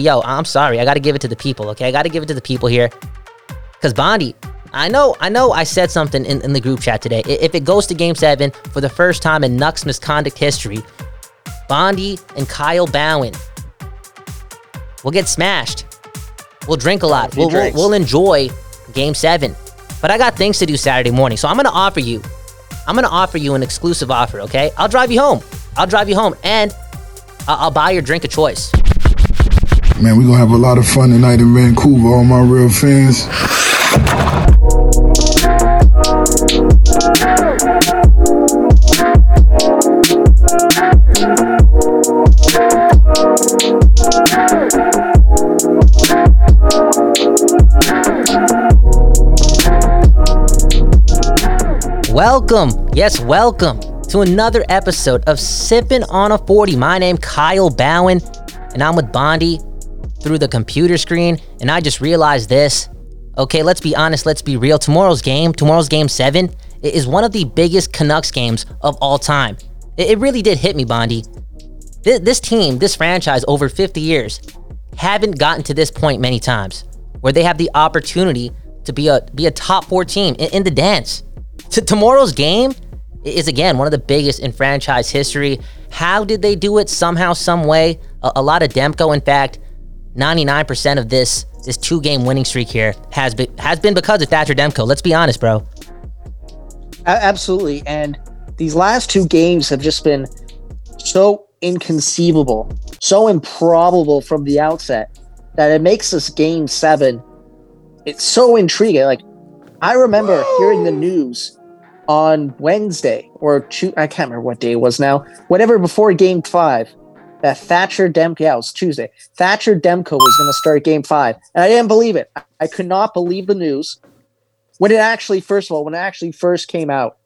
Yo, I'm sorry. I got to give it to the people, okay? I got to give it to the people here. Because Bondi, I know, I know I said something in, in the group chat today. If it goes to game seven for the first time in Nucks misconduct history, Bondi and Kyle Bowen will get smashed. We'll drink a lot. We'll, we'll, we'll enjoy game seven. But I got things to do Saturday morning. So I'm going to offer you, I'm going to offer you an exclusive offer, okay? I'll drive you home. I'll drive you home and I'll, I'll buy your drink of choice. Man, we're gonna have a lot of fun tonight in Vancouver, all my real fans. Welcome, yes, welcome to another episode of Sipping on a 40. My name Kyle Bowen, and I'm with Bondy through the computer screen, and I just realized this. Okay, let's be honest, let's be real. Tomorrow's game, tomorrow's game seven, is one of the biggest Canucks games of all time. It really did hit me, Bondy. This team, this franchise, over 50 years, haven't gotten to this point many times where they have the opportunity to be a be a top four team in, in the dance. To tomorrow's game is again one of the biggest in franchise history. How did they do it? Somehow, some way. A, a lot of Demko, in fact, 99% of this this two game winning streak here has been has been because of Thatcher Demko. Let's be honest, bro. Absolutely, and these last two games have just been so inconceivable, so improbable from the outset that it makes this game seven. It's so intriguing. Like I remember hearing the news on Wednesday or I can't remember what day it was now. Whatever before Game Five, that Thatcher Demko, yeah, it was Tuesday. Thatcher Demko was going to start game five. And I didn't believe it. I could not believe the news when it actually, first of all, when it actually first came out.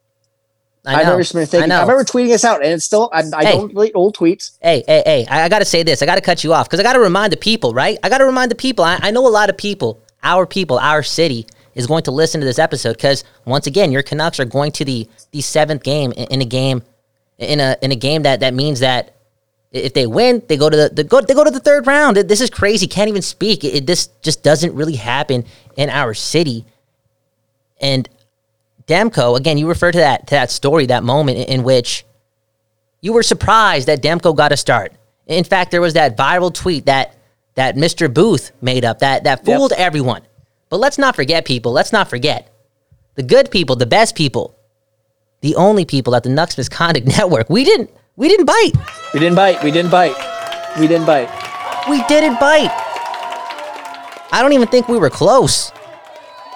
I, I remember thinking, I, I, remember tweeting this out, and it's still, I, I hey, don't delete old tweets. Hey, hey, hey, I, I got to say this. I got to cut you off because I got to remind the people, right? I got to remind the people. I, know a lot of people, our people, our city is going to listen to this episode because once again, your Canucks are going to the the seventh game in, in a game in a in a game that that means that if they win, they go to the, the go they go to the third round. This is crazy. Can't even speak. It, it, this just doesn't really happen in our city. And Demko, again, you refer to that to that story, that moment in, in which you were surprised that Demko got a start. In fact, there was that viral tweet that that Mr. Booth made up that that fooled yep. everyone. But let's not forget, people. Let's not forget the good people, the best people, the only people at the Nucks Misconduct Network. We didn't we didn't bite. We didn't bite. We didn't bite. We didn't bite. We didn't bite. I don't even think we were close.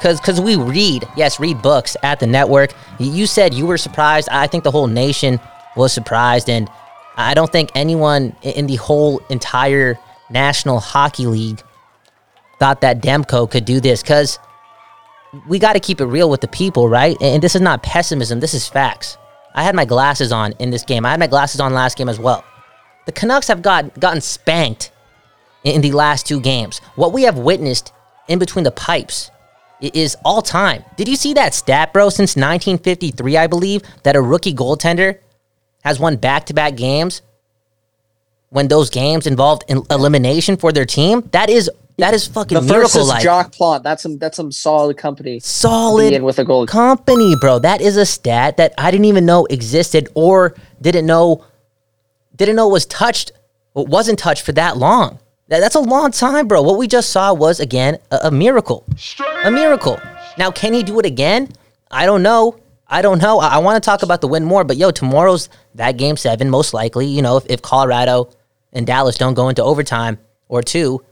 Cause, cause we read, yes, read books at the network. You said you were surprised. I think the whole nation was surprised, and I don't think anyone in the whole entire National Hockey League thought that Demko could do this. Cause we got to keep it real with the people, right? And this is not pessimism. This is facts. I had my glasses on in this game. I had my glasses on last game as well. The Canucks have got, gotten spanked in the last two games. What we have witnessed in between the pipes is all time. Did you see that stat, bro? Since 1953, I believe, that a rookie goaltender has won back to back games when those games involved elimination for their team. That is that is fucking the first miracle is Jacques Plante. That's some that's some solid company. Solid with a gold company, bro. That is a stat that I didn't even know existed or didn't know didn't know was touched or wasn't touched for that long. That, that's a long time, bro. What we just saw was again a, a miracle. A miracle. Now, can he do it again? I don't know. I don't know. I, I want to talk about the win more, but yo, tomorrow's that game seven, most likely. You know, if, if Colorado and Dallas don't go into overtime or two,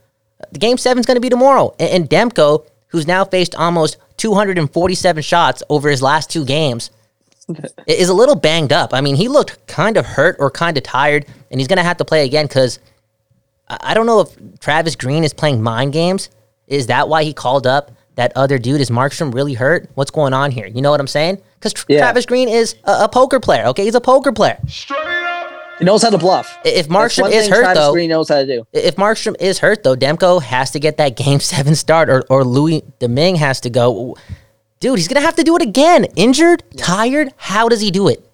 the game seven is going to be tomorrow. And, and Demko, who's now faced almost 247 shots over his last two games, is a little banged up. I mean, he looked kind of hurt or kind of tired, and he's going to have to play again because I I don't know if Travis Green is playing mind games. Is that why he called up that other dude? Is Markstrom really hurt? What's going on here? You know what I'm saying? Because Yeah. Travis Green is a, a poker player. Okay, he's a poker player. He knows how to bluff. If Markstrom is hurt Travis though, Green knows how to do. if Markstrom is hurt though, Demko has to get that game seven start, or or Louis Domingue has to go. Dude, he's gonna have to do it again. Injured, tired. How does he do it?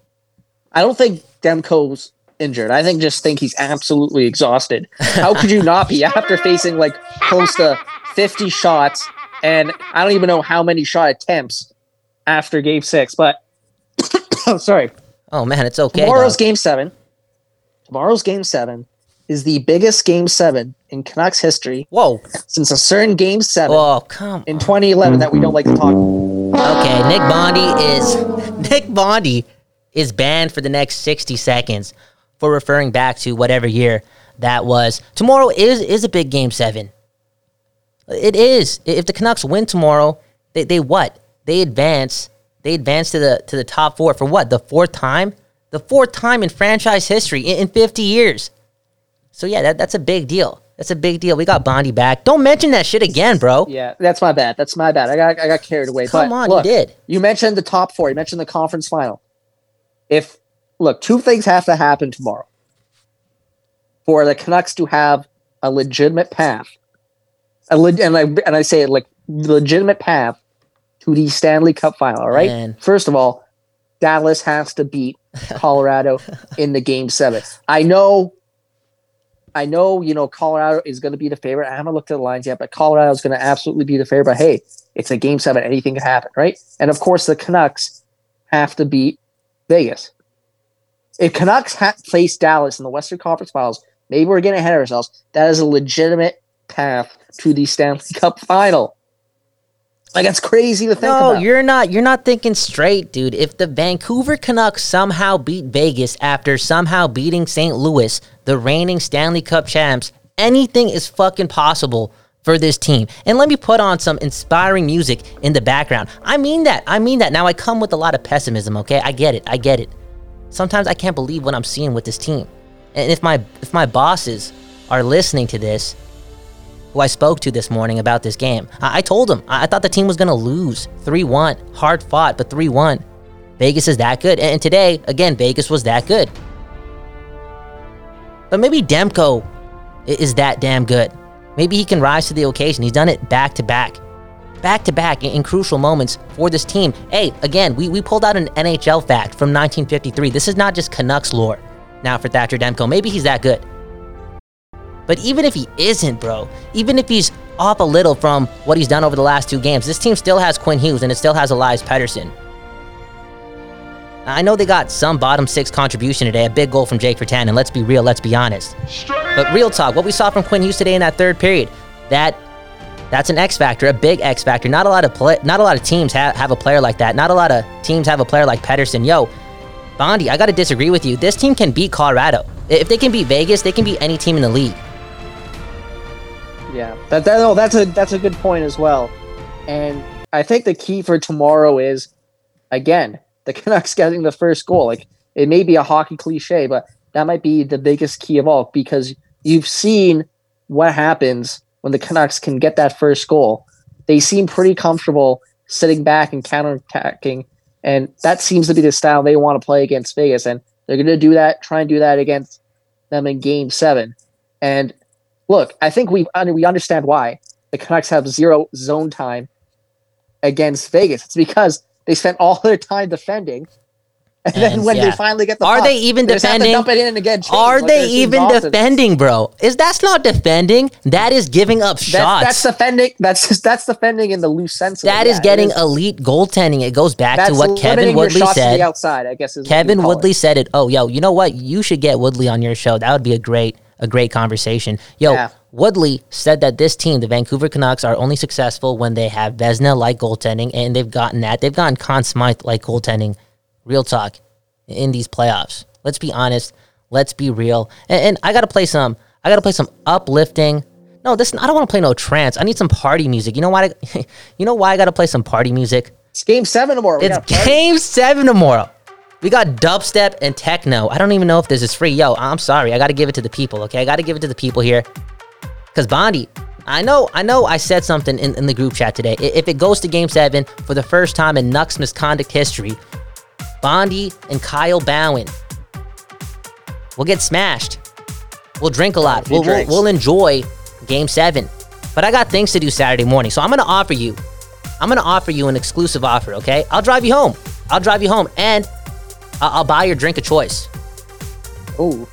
I don't think Demko's injured. I think just think he's absolutely exhausted. How could you not be after facing like close to 50 shots and I don't even know how many shot attempts after game six, but oh, sorry. Oh man, it's okay. Tomorrow's dog. game seven. Tomorrow's game seven is the biggest game seven in Canucks history Whoa, since a certain game seven whoa, come. in 2011 that we don't like to talk about. Okay, Nick Bondi is Nick Bondi is banned for the next 60 seconds for referring back to whatever year that was. Tomorrow is is a big game 7. It is. If the Canucks win tomorrow, they, they what? They advance. They advance to the to the top 4 for what? The fourth time? The fourth time in franchise history in, in 50 years. So yeah, that, that's a big deal. That's a big deal. We got Bondi back. Don't mention that shit again, bro. Yeah, that's my bad. That's my bad. I got I got carried away. Come but on, you did. You mentioned the top four. You mentioned the conference final. If look, two things have to happen tomorrow for the Canucks to have a legitimate path, a leg- and I and I say it like legitimate path to the Stanley Cup final. All right. Man. First of all, Dallas has to beat Colorado in the game seven. I know. I know, you know, Colorado is going to be the favorite. I haven't looked at the lines yet, but Colorado is going to absolutely be the favorite. But hey, it's a game seven. Anything can happen, right? And of course, the Canucks have to beat Vegas. If Canucks ha- face Dallas in the Western Conference Finals, maybe we're getting ahead of ourselves. That is a legitimate path to the Stanley Cup final. Like that's crazy to think no, about. you're not. You're not thinking straight, dude. If the Vancouver Canucks somehow beat Vegas after somehow beating St. Louis, the reigning Stanley Cup champs, anything is fucking possible for this team. And let me put on some inspiring music in the background. I mean that. I mean that. Now I come with a lot of pessimism. Okay, I get it. I get it. Sometimes I can't believe what I'm seeing with this team. And if my if my bosses are listening to this, who I spoke to this morning about this game. I, I told him I, I thought the team was going to lose 3 1. Hard fought, but 3 1. Vegas is that good. And, and today, again, Vegas was that good. But maybe Demko is that damn good. Maybe he can rise to the occasion. He's done it back to back. Back to back in, crucial moments for this team. Hey, again, we, we pulled out an NHL fact from 1953. This is not just Canucks lore now for Thatcher Demko. Maybe he's that good. But even if he isn't, bro, even if he's off a little from what he's done over the last two games, this team still has Quinn Hughes and it still has Elias Pettersson. I know they got some bottom six contribution today, a big goal from Jake Virtanen. Let's be real, let's be honest. But real talk, what we saw from Quinn Hughes today in that third period, that that's an X factor, a big X factor. Not a lot of play, not a lot of teams have, have a player like that. Not a lot of teams have a player like Pettersson. Yo, Bondi, I got to disagree with you. This team can beat Colorado. If they can beat Vegas, they can beat any team in the league. Yeah, that, that no, that's a that's a good point as well. And I think the key for tomorrow is again the Canucks getting the first goal. Like it may be a hockey cliche, but that might be the biggest key of all because you've seen what happens when the Canucks can get that first goal. They seem pretty comfortable sitting back and counterattacking, and that seems to be the style they want to play against Vegas. And they're going to do that, try and do that against them in Game Seven. And look, I think we we understand why the Canucks have zero zone time against Vegas. It's because they spent all their time defending, and, then when yeah. they finally get the Are puck, they even they just have to defending? dump it in and again. change, Are like they even defending, bro? Is that's not defending? That is giving up That, shots. that's defending. That's just, that's defending in the loose sense. Of that is getting elite goaltending. It goes back to what Kevin Woodley said. the outside, I guess. Is Kevin call it. Woodley said it. Oh, yo, you know what? You should get Woodley on your show. That would be a great, a great conversation. Yo, Yeah. Woodley said that this team, the Vancouver Canucks, are only successful when they have Vezina like goaltending, and they've gotten that. They've gotten Conn Smythe like goaltending. Real talk in these playoffs. Let's be honest. Let's be real. And, and I gotta play some. I gotta play some uplifting. No, this. I don't want to play no trance. I need some party music. You know why? I, you know why I gotta play some party music? It's game seven tomorrow. We It's game seven tomorrow. We got dubstep and techno. I don't even know if this is free. Yo, I'm sorry. I got to give it to the people, okay? I got to give it to the people here. Because Bondi, I know, I know I said something in, in the group chat today. If it goes to game seven for the first time in Nucks misconduct history, Bondi and Kyle Bowen will get smashed. We'll drink a lot. few We'll, we'll, we'll enjoy game seven. But I got things to do Saturday morning. So I'm going to offer you, I'm going to offer you an exclusive offer, okay? I'll drive you home. I'll drive you home and I- I'll buy your drink of choice. Ooh.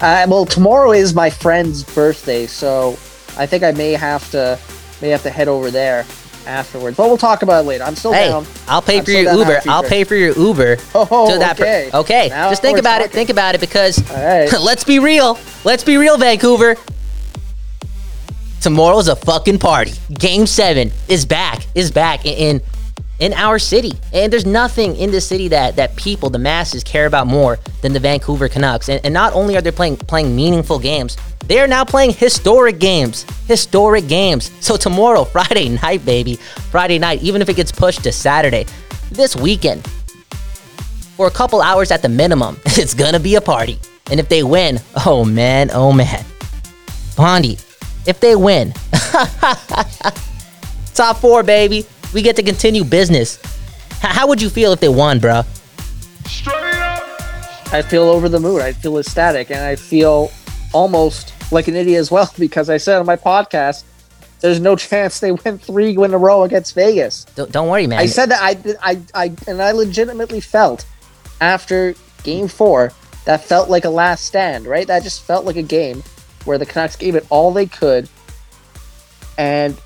Uh, well, tomorrow is my friend's birthday, so I think I may have to may have to head over there afterwards. But we'll talk about it later. I'm still Hey, down. I'll pay I'm for your Uber. few I'll pay for your Uber. Oh, that per- okay. okay. Now Just think about it. Think about it because right. let's be real. Let's be real, Vancouver. Tomorrow's a fucking party. Game seven is back. Is back in in, our city. And there's nothing in this city that that people, the masses, care about more than the Vancouver Canucks. And, and not only are they playing playing meaningful games, they are now playing historic games. Historic games. So tomorrow, Friday night, baby. Friday night, even if it gets pushed to Saturday, this weekend, for a couple hours at the minimum, it's gonna be a party. And if they win, oh man, oh man. Bondi, if they win, top four, baby, we get to continue business. H- how would you feel if they won, bruh? I feel over the moon. I feel ecstatic, and I feel almost like an idiot as well because I said on my podcast, "There's no chance they win three in a row against Vegas." Don't, don't worry, man. I said that I, I, I, and I legitimately felt after Game Four that felt like a last stand. Right? That just felt like a game where the Canucks gave it all they could, and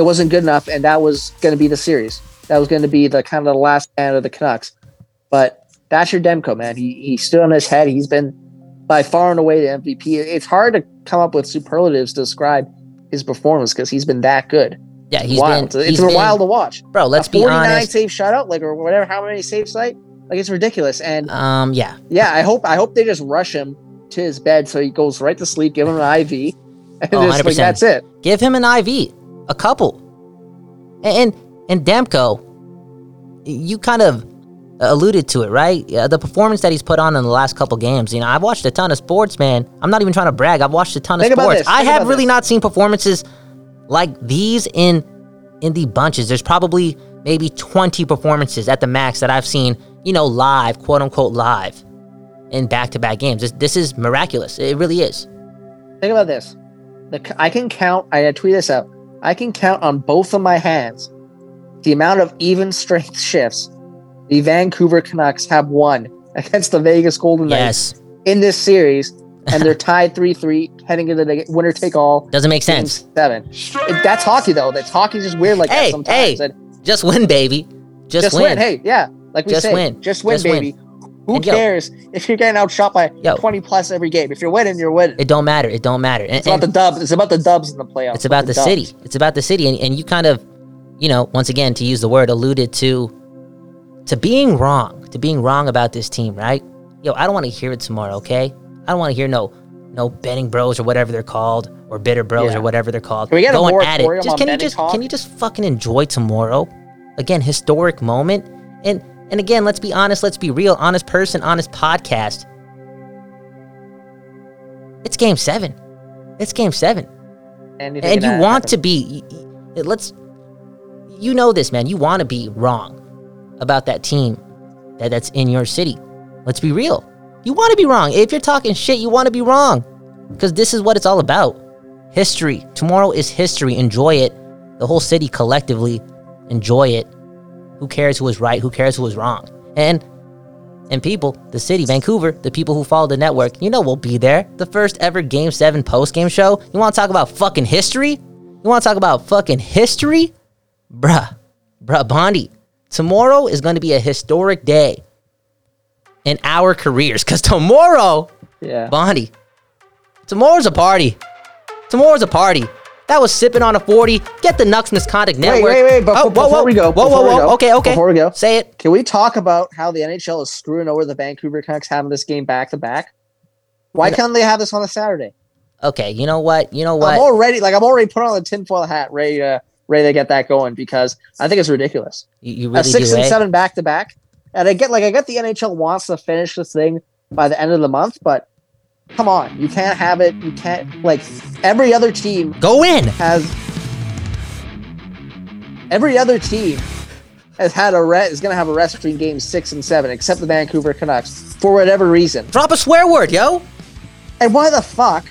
it wasn't good enough, and that was going to be the series. That was going to be the kind of the last stand of the Canucks. But that's your Demko, man, he he stood on his head. He's been by far and away the MVP. It's hard to come up with superlatives to describe his performance because he's been that good. yeah, he's wild. been. it's he's been, wild to watch. bro. Let's a be 49 honest. save shutout, like or whatever, how many saves like, like it's ridiculous. And Um, yeah, yeah, I hope I hope they just rush him to his bed so he goes right to sleep. Give him an IV, and Oh, just, like, 100%. that's it. give him an IV, a couple, and and Demko, you kind of alluded to it, right? Yeah, the performance that he's put on in the last couple games. You know, I've watched a ton of sports, man. I'm not even trying to brag. I've watched a ton of Think about sports. I have really this. not seen performances like these in in the bunches. There's probably maybe 20 performances at the max that I've seen, you know, live, quote unquote live in back-to-back games. This, this is miraculous. It really is. Think about this. The, I can count. I tweet this out. I can count on both of my hands the amount of even strength shifts the Vancouver Canucks have won against the Vegas Golden Knights Yes. in this series, and they're tied three three heading into the winner take all. Doesn't make sense. Seven. It- that's hockey though. That's hockey's just weird like Hey, that sometimes. hey, And Just win, baby. Just, just win. win. Hey, yeah, like we Just say, win. just win, Just win. Who And yo- cares if you're getting outshot by Yo. 20 plus every game? If you're winning, you're winning. It don't matter. It don't matter. And, it's about the dubs. It's about the dubs in the playoffs. it's about the dubs. city. It's about the city. And, and you kind of, you know, once again, to use the word, alluded to to being wrong, to being wrong about this team, right? Yo, I don't want to hear it tomorrow, okay? I don't want to hear no no betting bros or whatever they're called, or bitter bros Yeah. or whatever they're called. Can we get a going at it. Just can you just talk? can you just fucking enjoy tomorrow? Again, historic moment. And and again, let's be honest, let's be real, honest person, honest podcast. It's game seven. It's game seven. Anything and you want happen. to be let's you know this man you want to be wrong about that team that, that's in your city. Let's be real. You want to be wrong. If you're talking shit you want to be wrong. Because this is what it's all about. History. Tomorrow is history. Enjoy it. The whole city collectively. Enjoy it who cares who was right who cares who was wrong and and people, the city, Vancouver, the people who follow the network, you know we'll be there. The first ever Game 7 post game show. You want to talk about fucking history? You want to talk about fucking history? Bruh, bruh, Bondi, tomorrow is going to be a historic day in our careers because tomorrow, Yeah. Bondi, tomorrow's a party. Tomorrow's a party. That was sipping on a 40. Get the Nucks Misconduct Wait, Network. wait, wait. Before, Oh, whoa, before whoa. we go, Whoa, whoa, whoa. go, Okay, okay. Before we go, Say it. can we talk about how the NHL is screwing over the Vancouver Canucks having this game back to back? Why can't they have this on a Saturday? Okay, you know what? You know what? I'm already like I'm already put on the tinfoil hat, ready to ready to get that going because I think it's ridiculous. You, you a six do, and eh? seven back to back. And I get like I get the NHL wants to finish this thing by the end of the month, but come on, you can't have it. You can't like every other team Go in. has every other team has had a rest is going to have a rest between games six and seven, except the Vancouver Canucks for whatever reason. Drop a swear word, yo. And why the fuck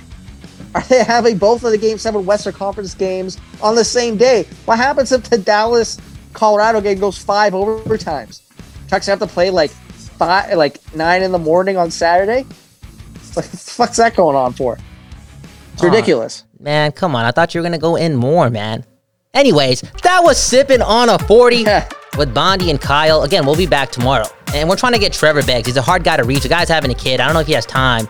are they having both of the Game Seven Western Conference games on the same day? What happens if the Dallas Colorado game goes five overtimes? Trucks have to play like five, like nine in the morning on Saturday. What the fuck's that going on for? It's Aw. ridiculous. Man, come on. I thought you were gonna go in more, man. Anyways, that was sipping on a 40 with Bondi and Kyle. Again, we'll be back tomorrow. And we're trying to get Trevor Beggs. He's a hard guy to reach. The guy's having a kid. I don't know if he has time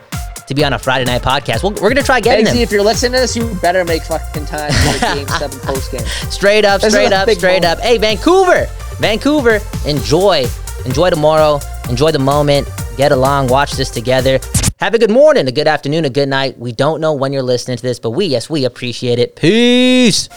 to be on a Friday night podcast. We'll, we're gonna try getting Eggsy, him. if you're listening to this, you better make fucking time for the Game Seven post game. Straight up, This straight up, straight moment. up. Hey, Vancouver, Vancouver, enjoy, enjoy tomorrow, enjoy the moment. Get along, watch this together. Have a good morning, a good afternoon, a good night. We don't know when you're listening to this, but we, yes, we appreciate it. Peace.